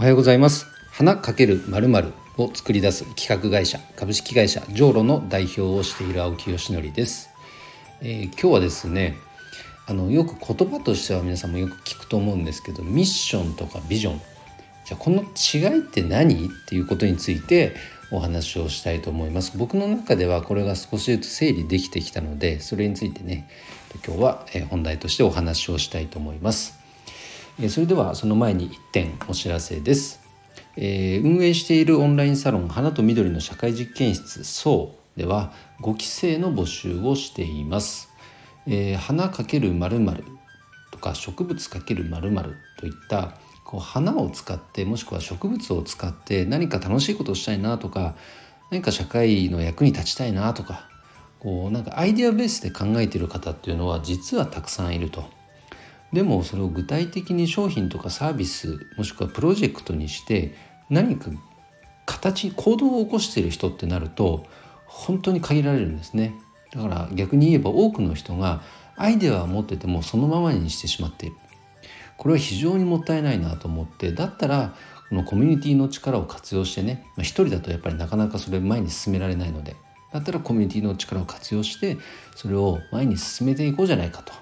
おはようございます。花かけるまるまるを作り出す企画会社株式会社ジョーロの代表をしている青木よしのりです、えー、今日はですねあのよく言葉としては皆さんもよく聞くと思うんですけどミッションとかビジョン。じゃあこの違いって何っていうことについてお話をしたいと思います。僕の中ではこれが少しずつ整理できてきたのでそれについてね今日は本題としてお話をしたいと思います。それではその前に1点お知らせですえ運営しているオンラインサロン花と緑の社会実験室そうでは5期生の募集をしていますえー、花かけるまるとか植物かけるまるといったこう花を使ってもしくは植物を使って何か楽しいことをしたいなとか何か社会の役に立ちたいなとかこうなんかアイデアベースで考えてる方っていうのは実はたくさんいると。でもそれを具体的に商品とかサービスもしくはプロジェクトにして何か形行動を起こしている人ってなると本当に限られるんですね。だから逆に言えば多くの人がアイデアを持っててもそのままにしてしまっているこれは非常にもったいないなと思ってだったらこのコミュニティの力を活用してね、まあ、一人だとやっぱりなかなかそれ前に進められないのでだったらコミュニティの力を活用してそれを前に進めていこうじゃないかと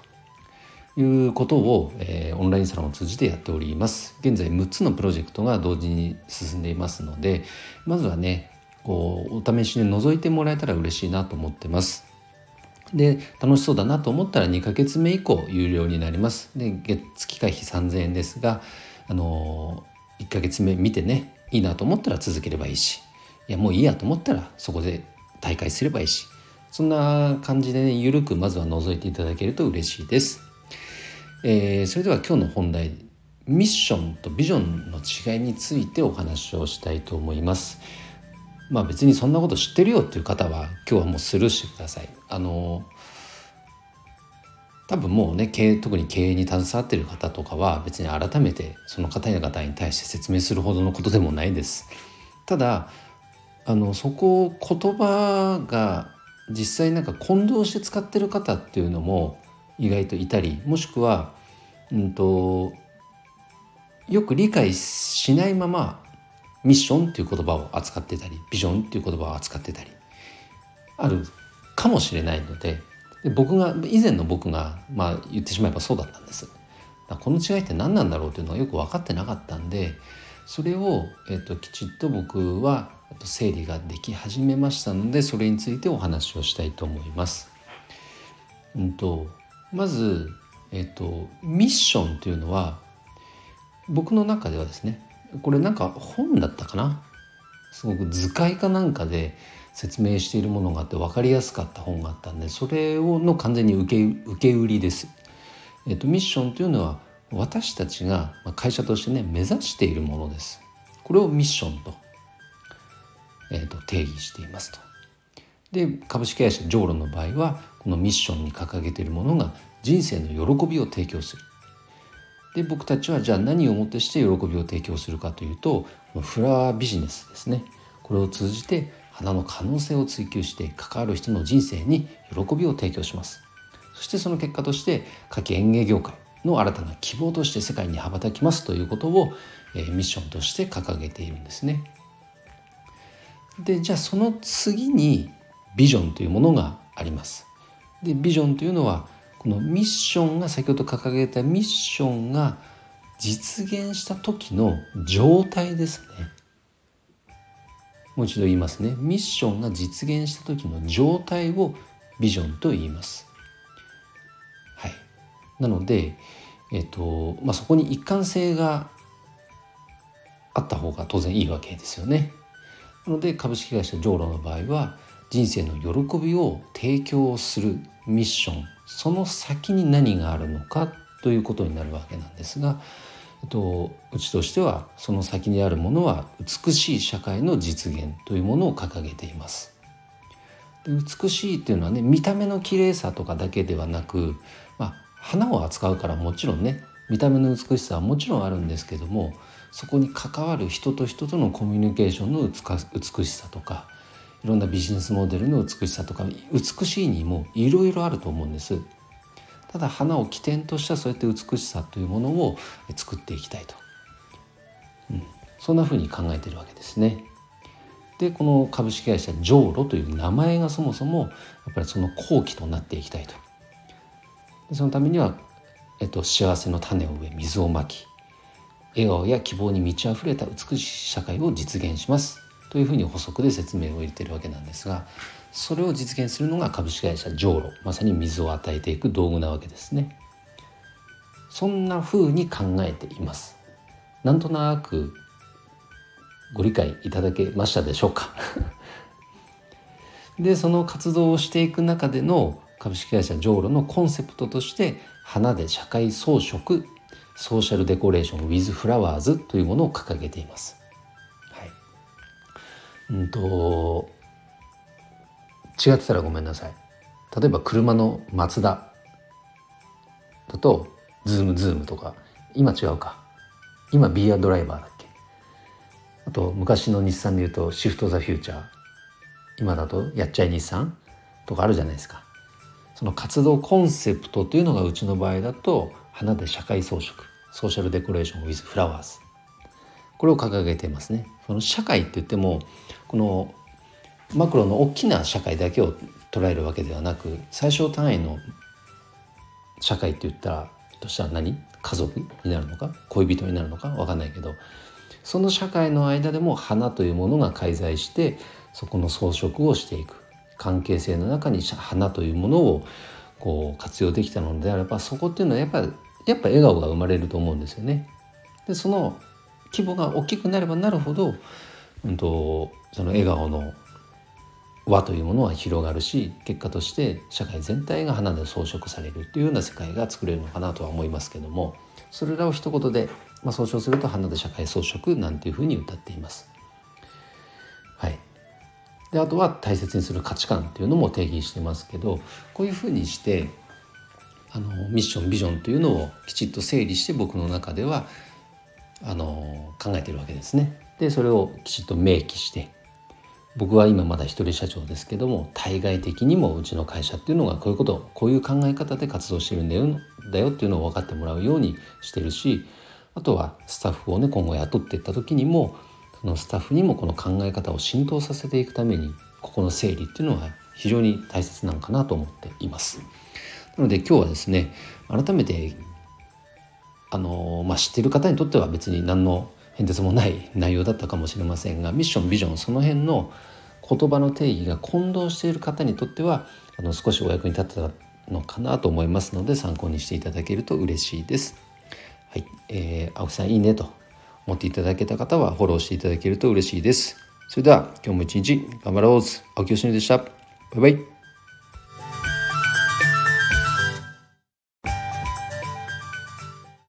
いうことを、えー、オンラインサロンを通じてやっております。現在6つのプロジェクトが同時に進んでいますのでまずはねこうお試しで覗いてもらえたら嬉しいなと思ってます。で楽しそうだなと思ったら2ヶ月目以降有料になります。で月会費3000円ですがあの1ヶ月目見てねいいなと思ったら続ければいいしいやもういいやと思ったらそこで大会すればいいしそんな感じでね緩くまずは覗いていただけると嬉しいです、えー、それでは今日の本題ミッションとビジョンの違いについてお話をしたいと思います。まあ別にそんなこと知ってるよっていう方は今日はもうスルーしてください。あの多分もうね経営特に経営に携わってる方とかは別に改めてその方々に対して説明するほどのことでもないです。ただあのそこを言葉が実際なんか混同して使ってる方っていうのも意外といたりもしくは、うんとよく理解しないままミッションっていう言葉を扱ってたりビジョンっていう言葉を扱ってたりあるかもしれないのでで僕が以前の僕が、まあ、言ってしまえばそうだったんです。この違いって何なんだろうというのはよく分かってなかったんでそれを、えっと、きちっと僕は整理ができ始めましたのでそれについてお話をしたいと思います。うんと、まず、えっと、ミッションというのは僕の中ではですねこれなんか本だったかな？すごく図解かなんかで説明しているものがあって分かりやすかった本があったんでそれをの完全に受け受け売りです。えっと、ミッションというのは私たちが会社としてね目指しているものです。これをミッションと,、えっと定義していますと。で株式会社ジョーロの場合はこのミッションに掲げているものが人生の喜びを提供する。で僕たちはじゃあ何をもってして喜びを提供するかというとフラワービジネスですね。これを通じて花の可能性を追求して関わる人の人生に喜びを提供します。そしてその結果として夏季園芸業界の新たな希望として世界に羽ばたきますということを、えー、ミッションとして掲げているんですね。でじゃあその次にビジョンというものがあります。でビジョンというのはこのミッションが先ほど掲げたミッションが実現した時の状態ですね。もう一度言いますね。ミッションが実現した時の状態をビジョンと言います。はい。なのでえっ、とまあそこに一貫性があった方が当然いいわけですよね。なので株式会社ジョーロの場合は人生の喜びを提供するミッションその先に何があるのかということになるわけなんですが、えっと、うちとしてはその先にあるものは美しい社会の実現というものを掲げています。で美しいっていうのはね見た目の綺麗さとかだけではなく、まあ、花を扱うからもちろんね見た目の美しさはもちろんあるんですけどもそこに関わる人と人とのコミュニケーションの美しさとかいろんなビジネスモデルの美しさとか美しいにもいろいろあると思うんですただ花を起点としたそうやって美しさというものを作っていきたいと、うん、そんなふうに考えてるわけですね。でこの株式会社ジョーロという名前がそもそもやっぱりその後期となっていきたいと。そのためには、えっと、幸せの種を植え水をまき笑顔や希望に満ち溢れた美しい社会を実現しますというふうに補足で説明を入れてるわけなんですがそれを実現するのが株式会社ジョーロまさに水を与えていく道具なわけですね。そんなふうに考えています。なんとなくご理解いただけましたでしょうか？でその活動をしていく中での株式会社ジョーロのコンセプトとして花で社会装飾ソーシャルデコレーション with flowers というものを掲げています。うんと違ってたらごめんなさい。例えば車のマツダだと Zoom Zoom とか今違うか。今 Be a driver だっけ。あと昔の日産でいうとシフト・ザ・フューチャー。今だとやっちゃえ日産とかあるじゃないですか。その活動コンセプトというのがうちの場合だと花で社会装飾ソーシャルデコレーション with flowers これを掲げてますね。その社会って言ってもこのマクロの大きな社会だけを捉えるわけではなく最小単位の社会って言ったらとしたら何？家族になるのか？恋人になるのか？分かんないけどその社会の間でも花というものが介在してそこの装飾をしていく。関係性の中に花というものをこう活用できたのであればそこっていうのはやっぱやっぱ笑顔が生まれると思うんですよね。でその規模が大きくなればなるほど、うんとその笑顔の和というものは広がるし結果として社会全体が花で装飾されるっていうような世界が作れるのかなとは思いますけどもそれらを一言で、まあ、総称すると花で社会装飾なんていうふうに歌っています。はい、であとは大切にする価値観っていうのも定義してますけどこういうふうにしてあのミッションビジョンというのをきちっと整理して僕の中ではあの考えてるわけですね。でそれをきちっと明記して僕は今まだ一人社長ですけども対外的にもうちの会社っていうのがこういうことこういう考え方で活動してるんだよだよっていうのを分かってもらうようにしてるしあとはスタッフをね今後雇っていった時にもそのスタッフにもこの考え方を浸透させていくためにここの整理っていうのは非常に大切なのかなと思っています。なので今日はですね改めてあのまあ、知ってる方にとっては別に何の変哲もない 内容だったかもしれませんがミッションビジョンその辺の言葉の定義が混同している方にとってはあの少しお役に立ったのかなと思いますので参考にしていただけると嬉しいです。はい、えー、青木さんいいねと思っていただけた方はフォローしていただけると嬉しいです。それでは今日も一日頑張ろう青木よしのでした。バイバイ。